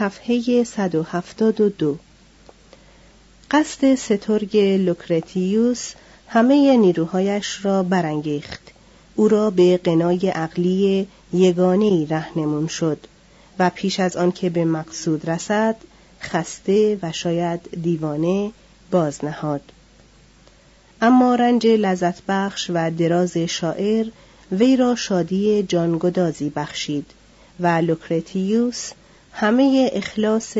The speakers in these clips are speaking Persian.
صفحه 172 قصد سترگ لوکرتیوس همه نیروهایش را برانگیخت. او را به قنای عقلی یگانهای رهنمون شد و پیش از آنکه به مقصود رسد خسته و شاید دیوانه باز نهاد. اما رنج لذت بخش و دراز شاعر وی را شادی جانگدازی بخشید و لوکرتیوس همه اخلاص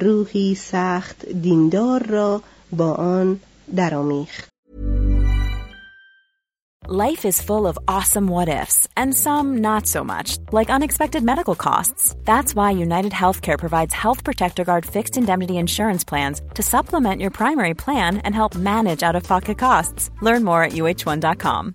روحی سخت دیندار را با آن درآمیخت. Life is full of awesome what ifs, and some not so much, like unexpected medical costs. That's why United Healthcare provides Health Protector Guard fixed indemnity insurance plans to supplement your primary plan and help manage out of pocket costs. Learn more at uh1.com.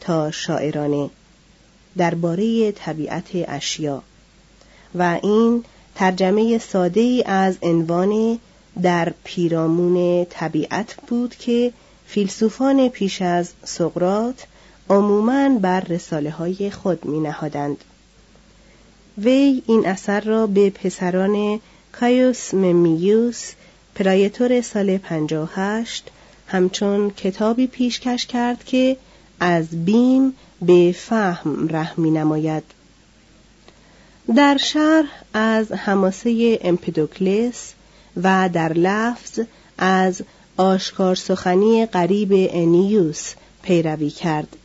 تا شاعرانه درباره طبیعت اشیا و این ترجمه ساده ای از عنوان در پیرامون طبیعت بود که فیلسوفان پیش از سقرات عموماً بر رساله های خود می نهادند. وی این اثر را به پسران کایوس ممیوس پرایتور سال 58 همچون کتابی پیشکش کرد که از بیم به فهم ره می نماید. در شرح از حماسه امپدوکلس و در لفظ از آشکار سخنی قریب انیوس پیروی کرد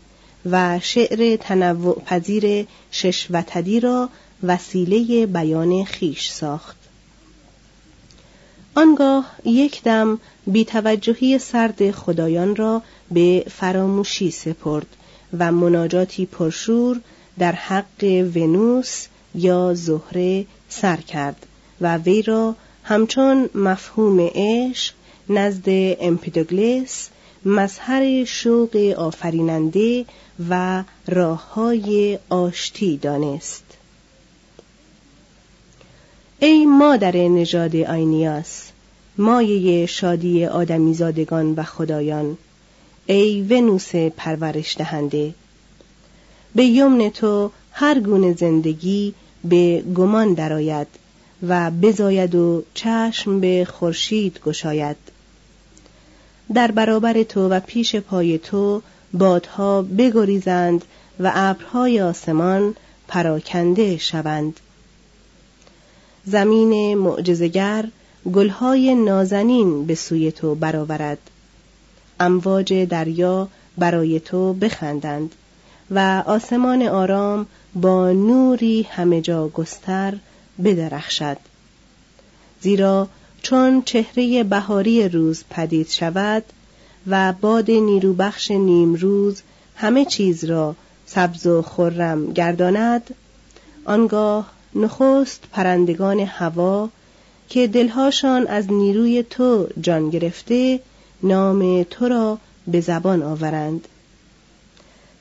و شعر تنوع پذیر شش وتدی را وسیله بیان خیش ساخت. آنگاه یک دم بیتوجهی سرد خدایان را به فراموشی سپرد و مناجاتی پرشور در حق ونوس یا زهره سر کرد و وی را همچون مفهوم عشق نزد امپیدوگلس مظهر شوق آفریننده و راه های آشتی دانست. ای مادر نژاد آینیاس مایه شادی آدمیزادگان و خدایان ای ونوس پرورش دهنده. به یمن تو هر گونه زندگی به گمان درآید و بزاید و چشم به خورشید گشاید. در برابر تو و پیش پای تو بادها بگریزند و ابرهای آسمان پراکنده شوند. زمین معجزگر گلهای نازنین به سوی تو برآورد. امواج دریا برای تو بخندند و آسمان آرام با نوری همه جا گستر بدرخشد. زیرا چون چهره بهاری روز پدید شود و باد نیروبخش نیمروز همه چیز را سبز و خرم گرداند آنگاه نخست پرندگان هوا که دلهاشان از نیروی تو جان گرفته نام تو را به زبان آورند.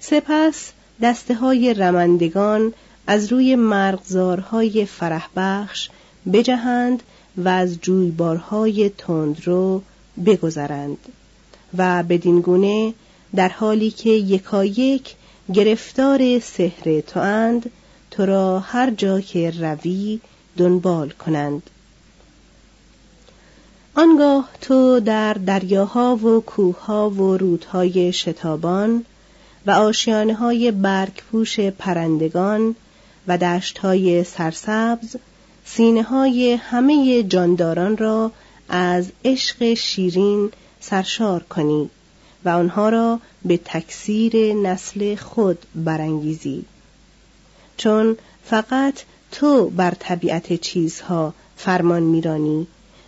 سپس دسته های رمندگان از روی مرغزارهای فرح بخش بجهند و از جویبارهای تندرو بگذرند و بدین گونه در حالی که یکایک گرفتار سحر تو اند تو را هر جا که روی دنبال کنند. آنگاه تو در دریاها و کوهها و رودهای شتابان و آشیانه های برگپوش پرندگان و دشت های سرسبز سینه های همه جانداران را از عشق شیرین سرشار کنی و آنها را به تکثیر نسل خود برانگیزی. چون فقط تو بر طبیعت چیزها فرمان میرانی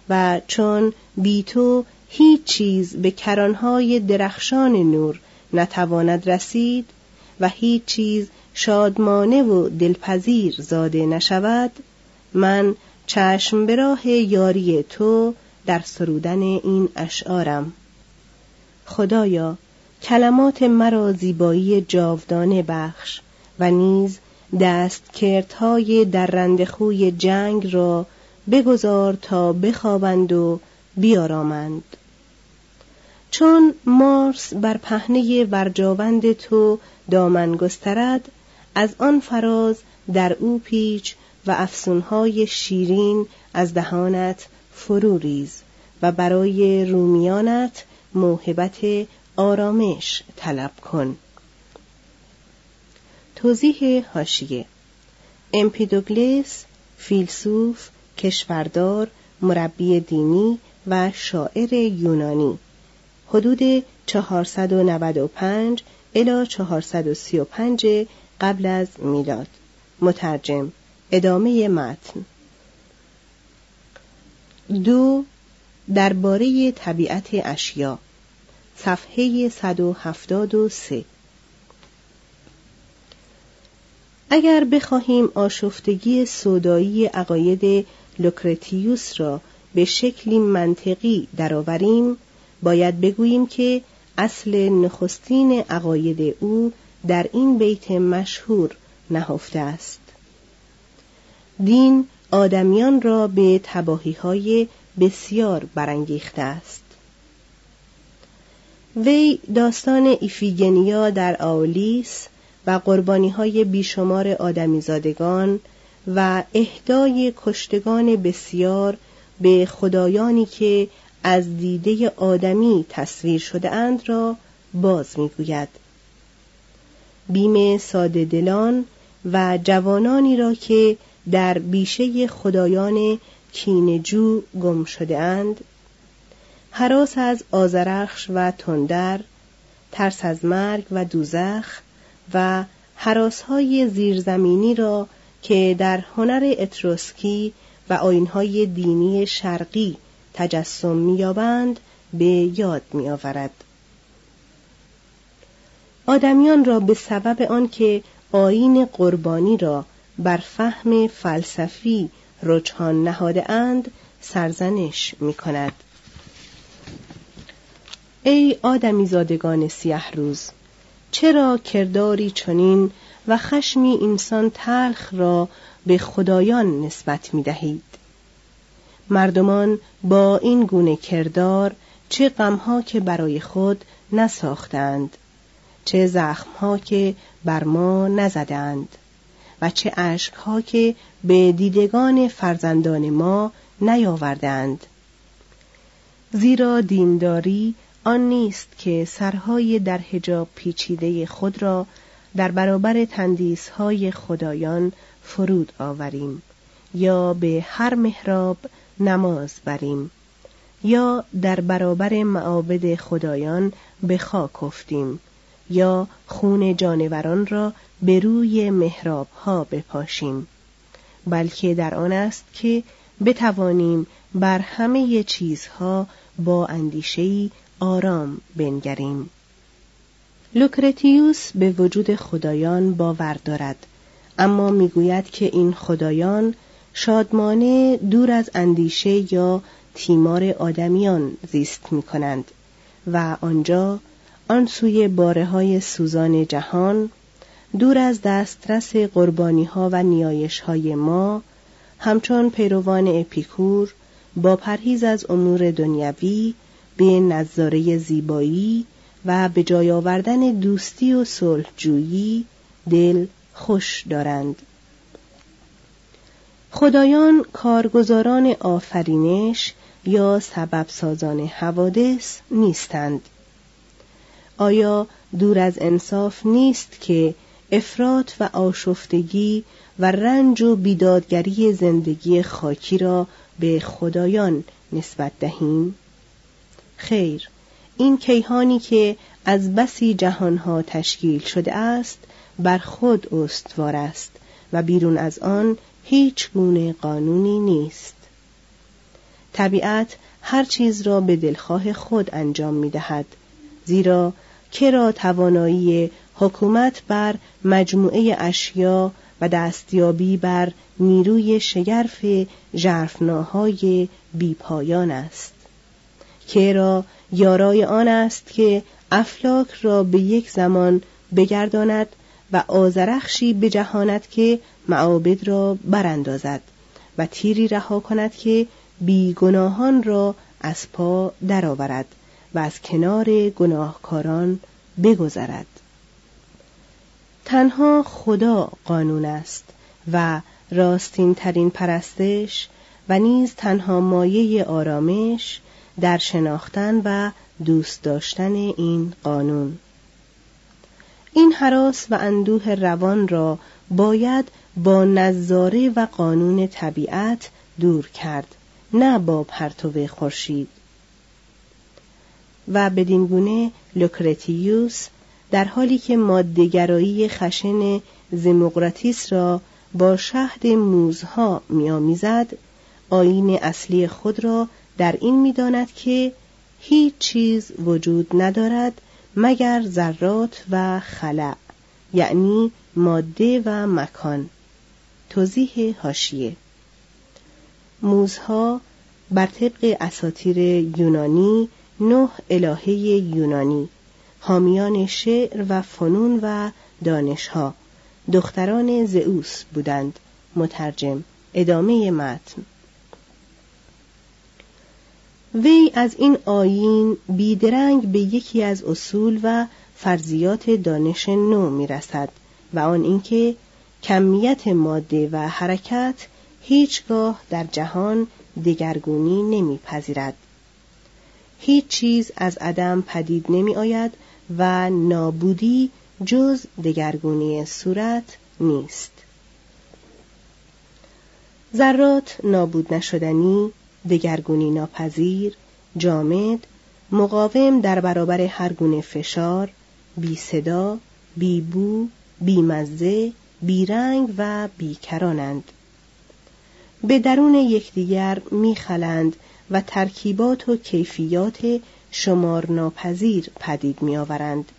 و چون بی تو هیچ چیز به کرانهای درخشان نور نتواند رسید و هیچ چیز شادمانه و دلپذیر زاده نشود من چشم به راه یاری تو در سرودن این اشعارم. خدایا کلمات مرا زیبایی جاودانه بخش و نیز دست کردهای در رندخوی جنگ را بگذار تا بخوابند و بیارامند. چون مارس بر پهنه ورجاوند تو دامن گسترد از آن فراز در او پیچ و افسونهای شیرین از دهانت فرو ریز و برای رومیانت موهبت آرامش طلب کن. توضیح هاشیه امپیدوگلیس فیلسوف کشوردار مربی دینی و شاعر یونانی. حدود 495 الی 435 قبل از میلاد. مترجم ادامه متن. دو درباره طبیعت اشیا. صفحه 173 اگر بخواهیم آشفتگی سودایی عقاید لوکرتیوس را به شکلی منطقی درآوریم باید بگوییم که اصل نخستین عقاید او در این بیت مشهور نهفته است. دین آدمیان را به تباهی های بسیار برانگیخته است. وی داستان ایفیگنیا در آولیس و قربانی های بیشمار آدمیزادگان و اهدای کشتگان بسیار به خدایانی که از دیده آدمی تصویر شده اند را باز می‌گوید. بیم ساده دلان و جوانانی را که در بیشه خدایان کینجو گم شده اند حراس از آزرخش و تندر ترس از مرگ و دوزخ و حراسهای زیرزمینی را که در هنر اتروسکی و آینهای دینی شرقی تجسم مییابند به یاد میآورد آدمیان را به سبب آنکه آین قربانی را بر فهم فلسفی رجحان نهاده اند سرزنش می کند. ای آدمی زادگان سیه روز چرا کرداری چنین و خشمی انسان تلخ را به خدایان نسبت می دهید؟ مردمان با این گونه کردار چه غمها که برای خود نساختند چه زخمها که بر ما نزدند و چه اشکها که به دیدگان فرزندان ما نیاوردند زیرا دینداری آن نیست که سرهای در حجاب پیچیده خود را در برابر تندیسهای خدایان فرود آوریم یا به هر محراب نماز بریم یا در برابر معابد خدایان به خاک افتیم یا خون جانوران را به روی محراب ها بپاشیم بلکه در آن است که بتوانیم بر همه چیزها با اندیشهای آرام بنگریم. لوکرتیوس به وجود خدایان باور دارد. اما می‌گوید که این خدایان شادمانه دور از اندیشه یا تیمار آدمیان زیست می کنند و آنجا آن سوی باره های سوزان جهان دور از دسترس قربانی ها و نیایش های ما همچون پیروان اپیکور با پرهیز از امور دنیوی به نظاره زیبایی و به جای آوردن دوستی و صلحجویی دل خوش دارند. خدایان کارگزاران آفرینش یا سبب سازان حوادث نیستند. آیا دور از انصاف نیست که افراط و آشفتگی و رنج و بیدادگری زندگی خاکی را به خدایان نسبت دهیم؟ خیر. این کیهانی که از بسی جهانها تشکیل شده است بر خود استوار است و بیرون از آن هیچ گونه قانونی نیست. طبیعت هر چیز را به دلخواه خود انجام می دهد زیرا کرا توانایی حکومت بر مجموعه اشیا و دستیابی بر نیروی شگرف ژرفناهای بیپایان است که را یارای آن است که افلاک را به یک زمان بگرداند و آزرخشی بجهاند که معابد را براندازد و تیری رها کند که بیگناهان را از پا درآورد و از کنار گناهکاران بگذرد. تنها خدا قانون است و راستین ترین پرستش و نیز تنها مایه آرامش در شناختن و دوست داشتن این قانون. این حراس و اندوه روان را باید با نظاره و قانون طبیعت دور کرد نه با پرتو خورشید. و بدین گونه لوکرتیوس در حالی که مادهگرایی خشن زموقراتیس را با شهد موزها میآمیزد آین اصلی خود را در این می‌داند که هیچ چیز وجود ندارد مگر ذرات و خلع یعنی ماده و مکان. توضیح هاشیه موزها بر طبق اساتیر یونانی نه الهه یونانی حامیان شعر و فنون و دانشها دختران زئوس بودند مترجم ادامه متن. وی از این آیین بیدرنگ به یکی از اصول و فرضیات دانش نو می‌رسد و آن اینکه کمیت ماده و حرکت هیچگاه در جهان دگرگونی نمیپذیرد. هیچ چیز از عدم پدید نمی آید و نابودی جز دگرگونی صورت نیست. ذرات نابود نشدنی دگرگونی ناپذیر جامد مقاوم در برابر هر گونه فشار بی صدا بی بو بی مزه بی رنگ و بیکرانند به درون یکدیگر میخلند و ترکیبات و کیفیات شمار ناپذیر پدید میآورند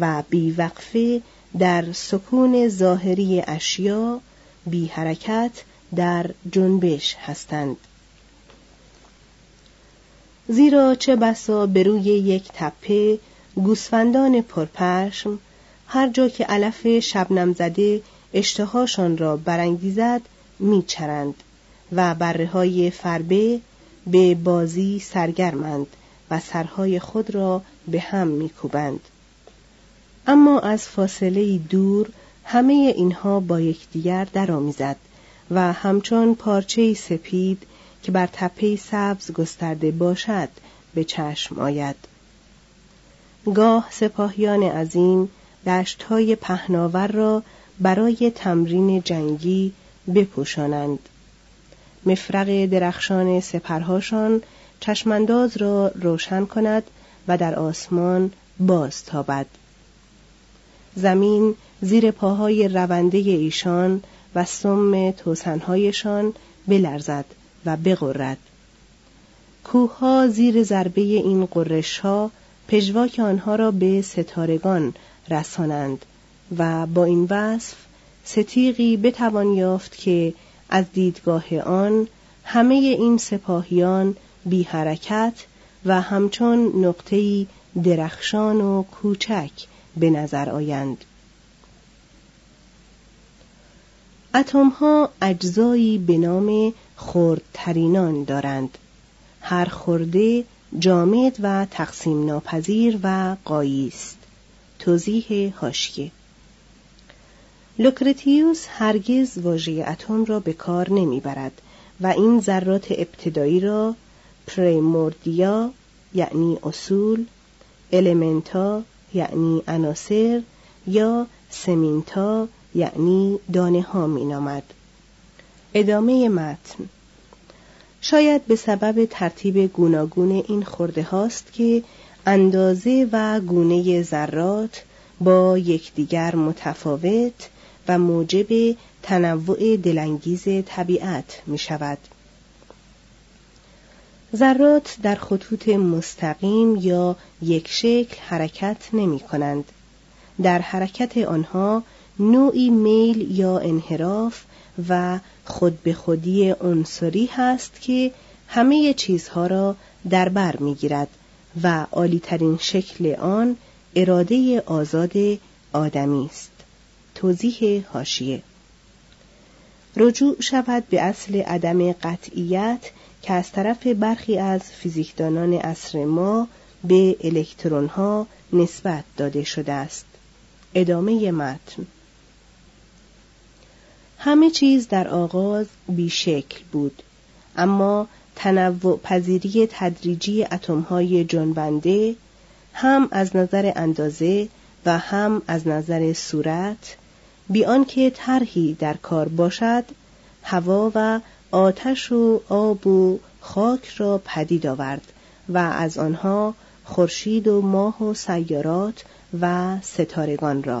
و بیوقفه در سکون ظاهری اشیا بی حرکت در جنبش هستند. زیرا چه بسا به روی یک تپه گوسفندان پرپشم هر جا که علف شبنم زده اشتهاشان را برانگیزد میچرند و بره های فربه به بازی سرگرمند و سرهای خود را به هم میکوبند. اما از فاصله دور همه اینها با یکدیگر درآمیزد و همچون پارچه سپید که بر تپه سبز گسترده باشد به چشم آید. گاه سپاهیان عظیم دشتهای پهناور را برای تمرین جنگی بپوشانند. مفرق درخشان سپرهاشان چشمانداز را روشن کند و در آسمان باز تابد. زمین زیر پاهای رونده ایشان و سم توسنهایشان بلرزد. و بغرد. کوهها زیر ضربه این قرش ها پژواک آنها را به ستارگان رسانند و با این وصف ستیقی بتوان یافت که از دیدگاه آن همه این سپاهیان بی حرکت و همچون نقطه‌ای درخشان و کوچک به نظر آیند. اتم ها اجزایی به نام خردترینان دارند. هر خرده جامد و تقسیم ناپذیر و غایی است. توضیح حاشیه. لوکرتیوس هرگز واژه اتم را به کار نمی‌برد و این ذرات ابتدایی را پریموردیا یعنی اصول المنتا یعنی عناصر یا سمینتا یعنی دانه ها می نامد. ادامه متن شاید به سبب ترتیب گوناگون این خورده هاست که اندازه و گونه ذرات با یکدیگر متفاوت و موجب تنوع دلانگیز طبیعت می شود. ذرات در خطوط مستقیم یا یک شکل حرکت نمی کنند. در حرکت آنها نوعی میل یا انحراف و خود به خودی عنصری هست که همه چیزها را در بر می‌گیرد و عالیترین شکل آن اراده آزاد آدمی است. توضیح هاشیه رجوع شود به اصل عدم قطعیت که از طرف برخی از فیزیکدانان عصر ما به الکترون ها نسبت داده شده است. ادامه متن. همه چیز در آغاز بیشکل بود. اما تنوع پذیری تدریجی اتمهای جنبنده هم از نظر اندازه و هم از نظر صورت بیان که طرحی در کار باشد هوا و آتش و آب و خاک را پدید آورد و از آنها خورشید و ماه و سیارات و ستارگان را.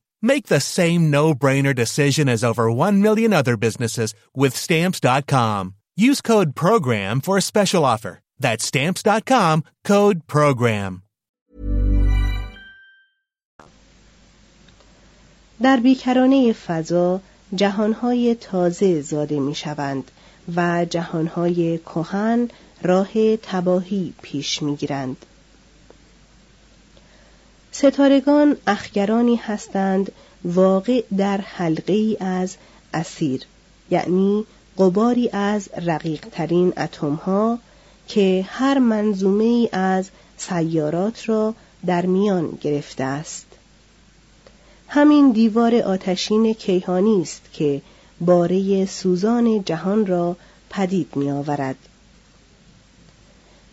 Make the same no-brainer decision as over 1 million other businesses with stamps.com. Use code program for a special offer. That's stamps.com, code program. در بیکرانه فضا جهانهای تازه زاده می شوند و جهانهای کهن راه تباهی پیش میگیرند ستارگان اخگرانی هستند واقع در حلقه از اسیر یعنی قباری از رقیق ترین اتم ها که هر منظومه ای از سیارات را در میان گرفته است همین دیوار آتشین کیهانی است که باره سوزان جهان را پدید می آورد.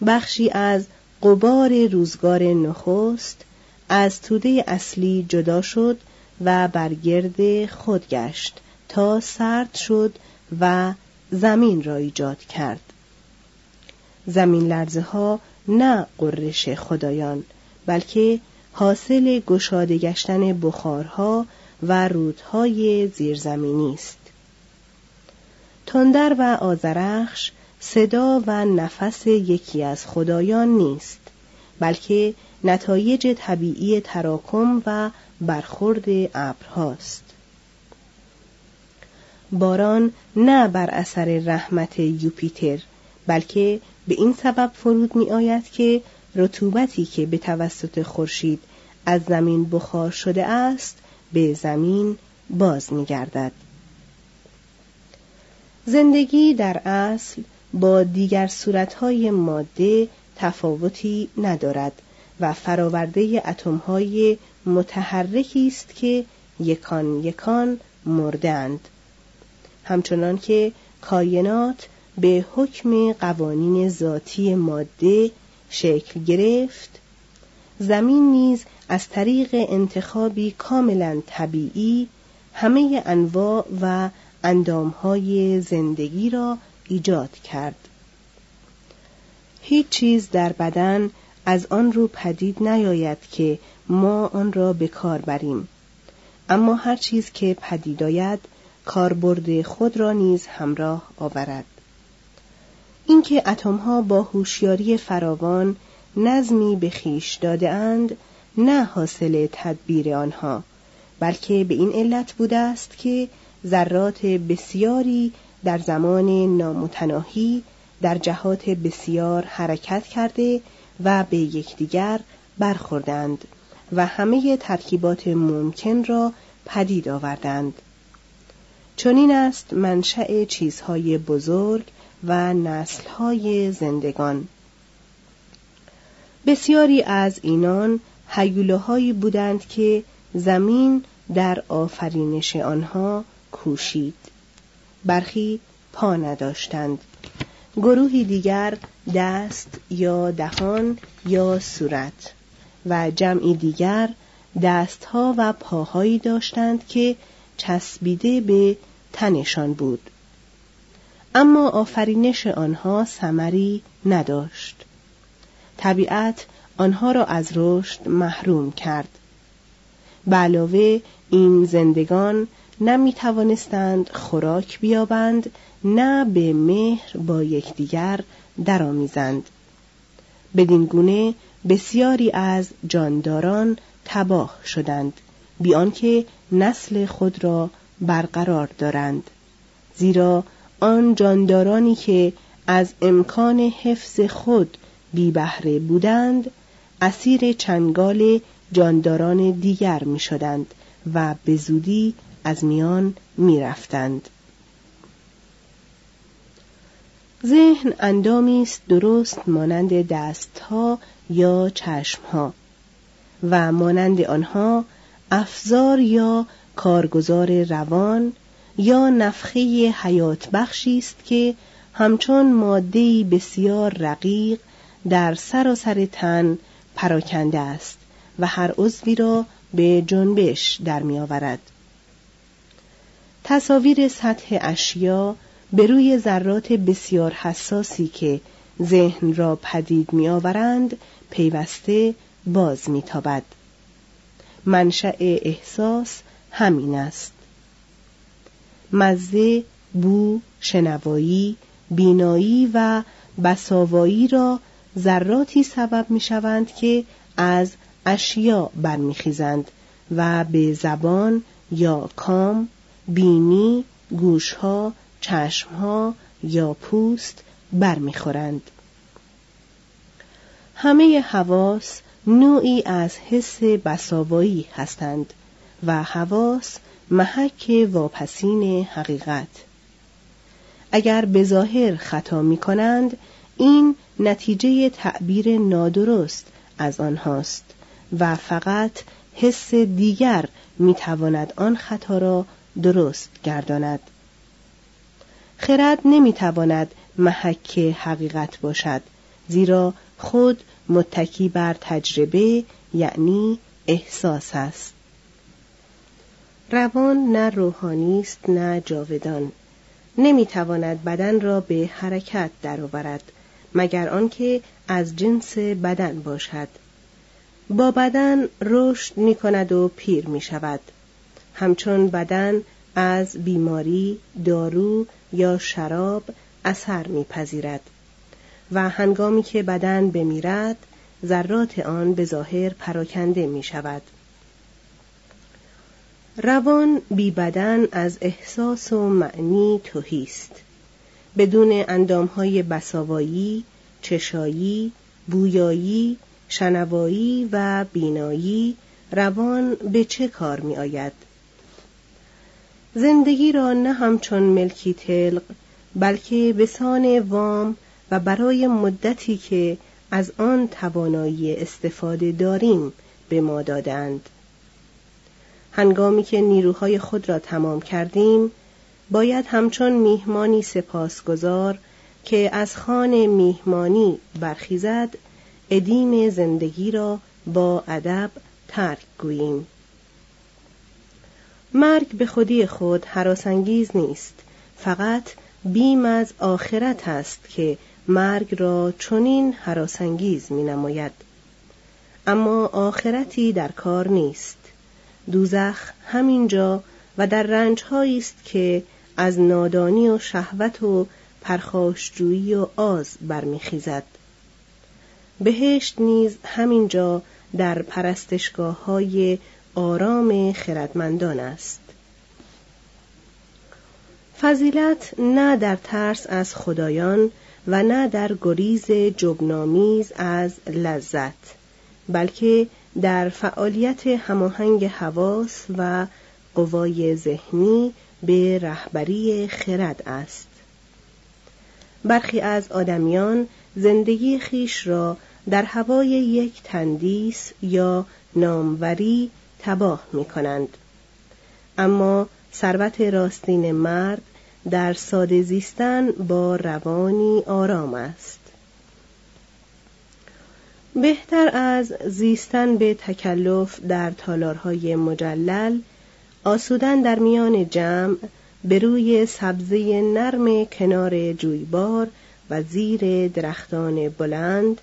بخشی از قبار روزگار نخست از توده اصلی جدا شد و برگرد خود گشت تا سرد شد و زمین را ایجاد کرد. زمین لرزه ها نه قررش خدایان بلکه حاصل گشاده گشتن بخارها و رودهای زیرزمینی است. تندر و آزرخش صدا و نفس یکی از خدایان نیست بلکه نتایج طبیعی تراکم و برخورد ابرهاست باران نه بر اثر رحمت یوپیتر بلکه به این سبب فرود می آید که رطوبتی که به توسط خورشید از زمین بخار شده است به زمین باز می گردد. زندگی در اصل با دیگر صورتهای ماده تفاوتی ندارد و فراورده اتمهای متحرکی است که یکان یکان مردند همچنان که کاینات به حکم قوانین ذاتی ماده شکل گرفت زمین نیز از طریق انتخابی کاملا طبیعی همه انواع و اندامهای زندگی را ایجاد کرد. هیچ چیز در بدن از آن رو پدید نیاید که ما آن را به کار بریم. اما هر چیز که پدید آید کاربرد خود را نیز همراه آورد. اینکه اتمها با هوشیاری فراوان نظمی به خیش داده اند نه حاصل تدبیر آنها بلکه به این علت بوده است که ذرات بسیاری در زمان نامتناهی در جهات بسیار حرکت کرده و به یکدیگر برخوردند و همه ترکیبات ممکن را پدید آوردند. چنین است منشأ چیزهای بزرگ و نسلهای زندگان. بسیاری از اینان هیولوهایی بودند که زمین در آفرینش آنها کوشید. برخی پا نداشتند. گروهی دیگر دست یا دهان یا صورت. و جمعی دیگر دستها و پاهایی داشتند که چسبیده به تنشان بود. اما آفرینش آنها ثمری نداشت. طبیعت آنها را از رشد محروم کرد. به علاوه این زندگان نه می توانستند خوراک بیابند نه به مهر با یکدیگر درآمیزند. بدین گونه بسیاری از جانداران تباه شدند بی آنکه نسل خود را برقرار دارند. زیرا آن جاندارانی که از امکان حفظ خود بی بهره بودند اسیر چنگال جانداران دیگر می شدند و به زودی از میان می رفتند. ذهن اندامی است درست مانند دستها یا چشمها و مانند آنها افزار یا کارگزار روان یا نفخه حیات بخشی است که همچون ماده بسیار رقیق در سراسر تن پراکنده است و هر عضوی را به جنبش در می آورد. تصاویر سطح اشیا به روی ذرات بسیار حساسی که ذهن را پدید می آورند پیوسته باز می تابد. منشأ احساس همین است. مزه، بو، شنوایی، بینایی و بساوایی را ذراتی سبب می شوند که از اشیا برمیخیزند و به زبان یا کام، بینی، گوشها، چشمها، یا پوست برمیخورند. همه حواس نوعی از حس بساوایی هستند و حواس محک واپسین حقیقت. اگر به ظاهر خطا می کنند این نتیجه تعبیر نادرست از آنهاست و فقط حس دیگر می تواند آن خطا را درست گرداند. خرد نمی تواند محک حقیقت باشد زیرا خود متکی بر تجربه یعنی احساس است. روان نه روحانی است نه جاودان. نمی‌تواند بدن را به حرکت درآورد مگر آنکه از جنس بدن باشد. با بدن رشد می کند و پیر می شود همچون بدن از بیماری دارو یا شراب اثر میپذیرد و هنگامی که بدن بمیرد ذرات آن به ظاهر پراکنده می شود. روان بی بدن از احساس و معنی توهیست بدون اندامهای بساوایی، چشایی، بویایی، شنوایی و بینایی روان به چه کار می آید؟ زندگی را نه همچون ملکی تلق بلکه به سان وام و برای مدتی که از آن توانایی استفاده داریم به ما دادند هنگامی که نیروهای خود را تمام کردیم باید همچون میهمانی سپاسگزار که از خان میهمانی برخیزد ادیم زندگی را با ادب ترک گوییم. مرگ به خودی خود حراسانگیز نیست. فقط بیم از آخرت است که مرگ را چنین حراسانگیز می نماید. اما آخرتی در کار نیست. دوزخ همینجا و در رنج است که از نادانی و شهوت و پرخاشجویی و آز برمیخیزد. بهشت نیز همینجا در پرستشگاه های آرام خردمندان است. فضیلت نه در ترس از خدایان و نه در گریز جبنامیز از لذت بلکه در فعالیت هماهنگ حواس و قوای ذهنی به رهبری خرد است. برخی از آدمیان زندگی خیش را در هوای یک تندیس یا ناموری تباه می کنند. اما ثروت راستین مرد در ساده زیستن با روانی آرام است بهتر از زیستن به تکلف در تالارهای مجلل آسودن در میان جمع به روی سبزه نرم کنار جویبار و زیر درختان بلند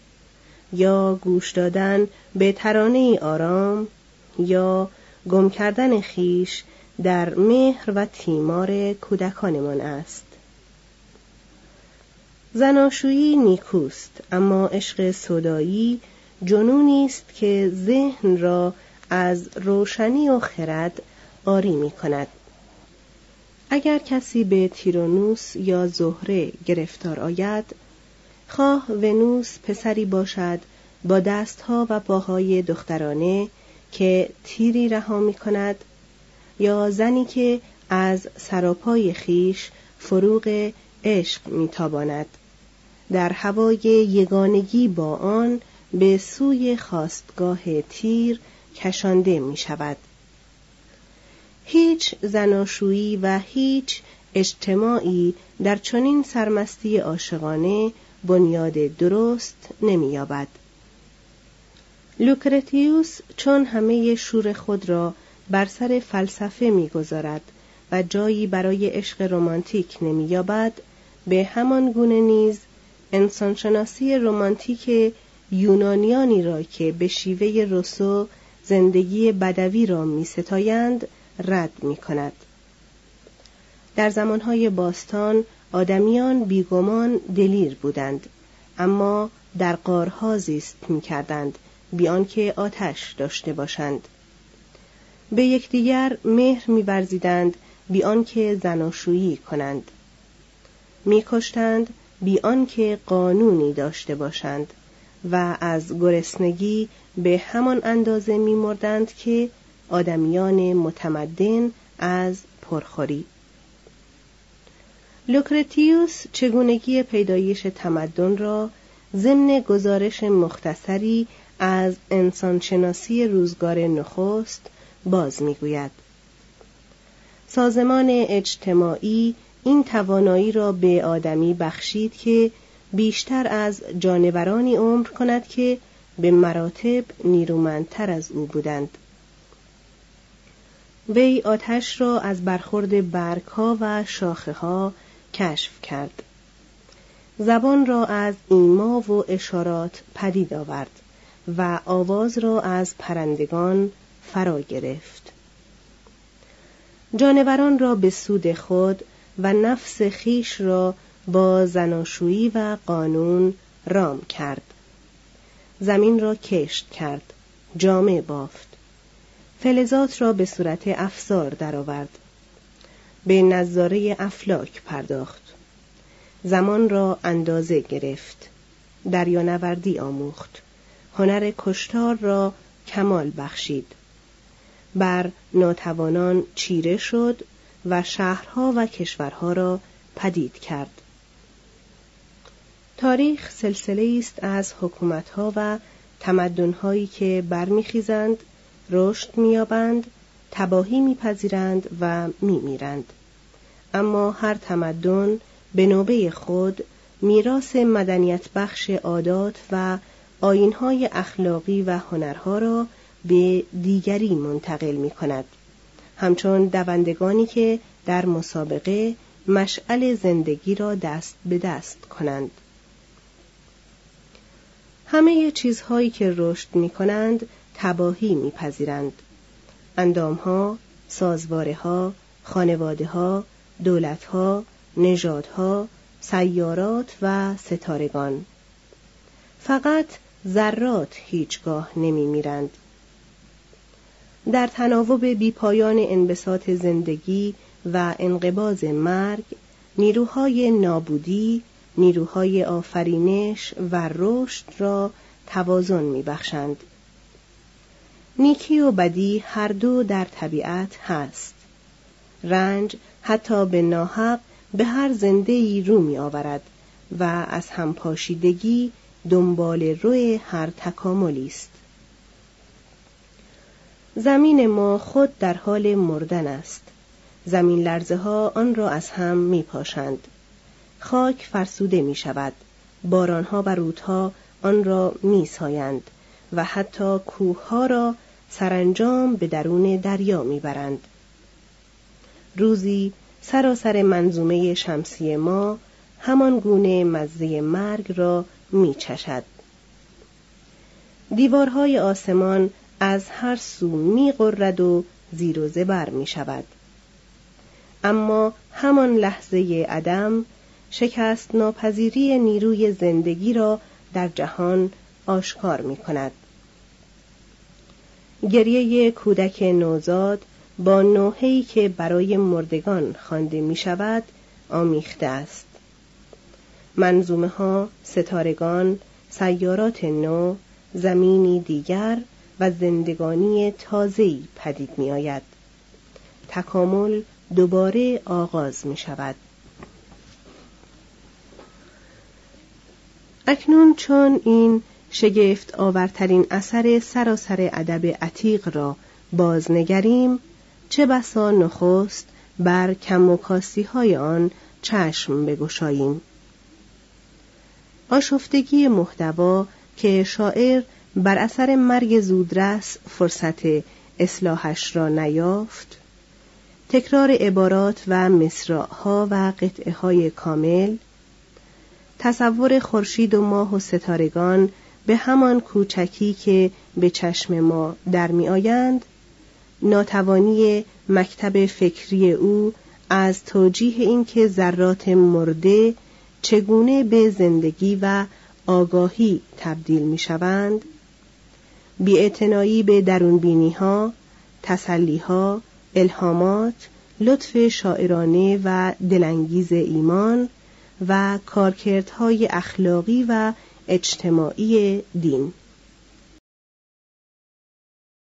یا گوش دادن به ترانه آرام یا گم کردن خیش در مهر و تیمار کودکانمان است. زناشویی نیکوست اما عشق صدایی جنونی است که ذهن را از روشنی و خرد آری می کند. اگر کسی به تیرونوس یا زهره گرفتار آید خواه ونوس پسری باشد با دستها و پاهای دخترانه که تیری رها می کند یا زنی که از سراپای خیش فروغ عشق میتاباند در هوای یگانگی با آن به سوی خواستگاه تیر کشانده می شود. هیچ زناشویی و هیچ اجتماعی در چنین سرمستی عاشقانه بنیاد درست نمییابد. لوکرتیوس چون همه شور خود را بر سر فلسفه می‌گذارد و جایی برای عشق رمانتیک نمییابد به همان گونه نیز انسانشناسی رمانتیک یونانیانی را که به شیوه روسو زندگی بدوی را می ستایند رد می کند. در زمانهای باستان آدمیان بیگمان دلیر بودند اما در قارها زیست می کردند بیان که آتش داشته باشند. به یکدیگر مهر میورزیدند بی آنکه زناشویی کنند. میکشتند بی آنکه قانونی داشته باشند. و از گرسنگی به همان اندازه میمردند که آدمیان متمدن از پرخوری. لوکرتیوس چگونگی پیدایش تمدن را ضمن گزارش مختصری از انسانشناسی روزگار نخست باز می‌گوید. سازمان اجتماعی این توانایی را به آدمی بخشید که بیشتر از جانورانی عمر کند که به مراتب نیرومندتر از او بودند. وی آتش را از برخورد برگها و شاخه ها کشف کرد. زبان را از ایما و اشارات پدید آورد. و آواز را از پرندگان فرا گرفت. جانوران را به سود خود و نفس خیش را با زناشویی و قانون رام کرد. زمین را کشت کرد جامع بافت. فلزات را به صورت افزار درآورد. به نظاره افلاک پرداخت. زمان را اندازه گرفت. دریانوردی آموخت. هنر کشتار را کمال بخشید. بر ناتوانان چیره شد و شهرها و کشورها را پدید کرد. تاریخ سلسله است از حکومتها و تمدنهایی که برمیخیزند رشد مییابند تباهی میپذیرند و میمیرند. اما هر تمدن به نوبه خود میراث مدنیت بخش عادات و آینهای اخلاقی و هنرها را به دیگری منتقل می کند. همچون دوندگانی که در مسابقه مشعل زندگی را دست به دست کنند. همه چیزهایی که رشد می کنند تباهی میپذیرند. اندامها، سازواره ها، خانواده ها، دولت ها، نژادها، سیارات و ستارگان. فقط ذرات هیچگاه نمی میرند. در تناوب بیپایان انبساط زندگی و انقباز مرگ نیروهای نابودی نیروهای آفرینش و رشد را توازن میبخشند نیکی و بدی هر دو در طبیعت هست رنج حتی به ناحق به هر زنده ای رو می آورد و از همپاشیدگی دنبال روی هر تکاملی است. زمین ما خود در حال مردن است. زمین لرزه ها آن را از هم می پاشند خاک فرسوده می شود بارانها و رودها آن را می سایند و حتی کوه ها را سرانجام به درون دریا می برند. روزی سراسر منظومه شمسی ما همان گونه مزه مرگ را می چشد. دیوارهای آسمان از هر سو می غرد و زیر و زبر می شود. اما همان لحظه عدم شکست ناپذیری نیروی زندگی را در جهان آشکار می کند. گریه کودک نوزاد با نوحه‌ای که برای مردگان خوانده می شود آمیخته است. منظومه ها، ستارگان، سیارات نو، زمینی دیگر و زندگانی تازه‌ای پدید می آید. تکامل دوباره آغاز می شود. اکنون چون این شگفت آورترین اثر سراسر ادب عتیق را بازنگریم چه بسا نخست بر کم و های آن چشم بگشاییم آشفتگی محتوا که شاعر بر اثر مرگ زودرس فرصت اصلاحش را نیافت تکرار عبارات و مصرعها و قطعه های کامل تصور خورشید و ماه و ستارگان به همان کوچکی که به چشم ما در می آیند ناتوانی مکتب فکری او از توجیه اینکه ذرات مرده چگونه به زندگی و آگاهی تبدیل می شوند بیاعتنایی به درونبینی ها تسلی ها الهامات لطف شاعرانه و دلانگیز ایمان و کارکردهای اخلاقی و اجتماعی دین.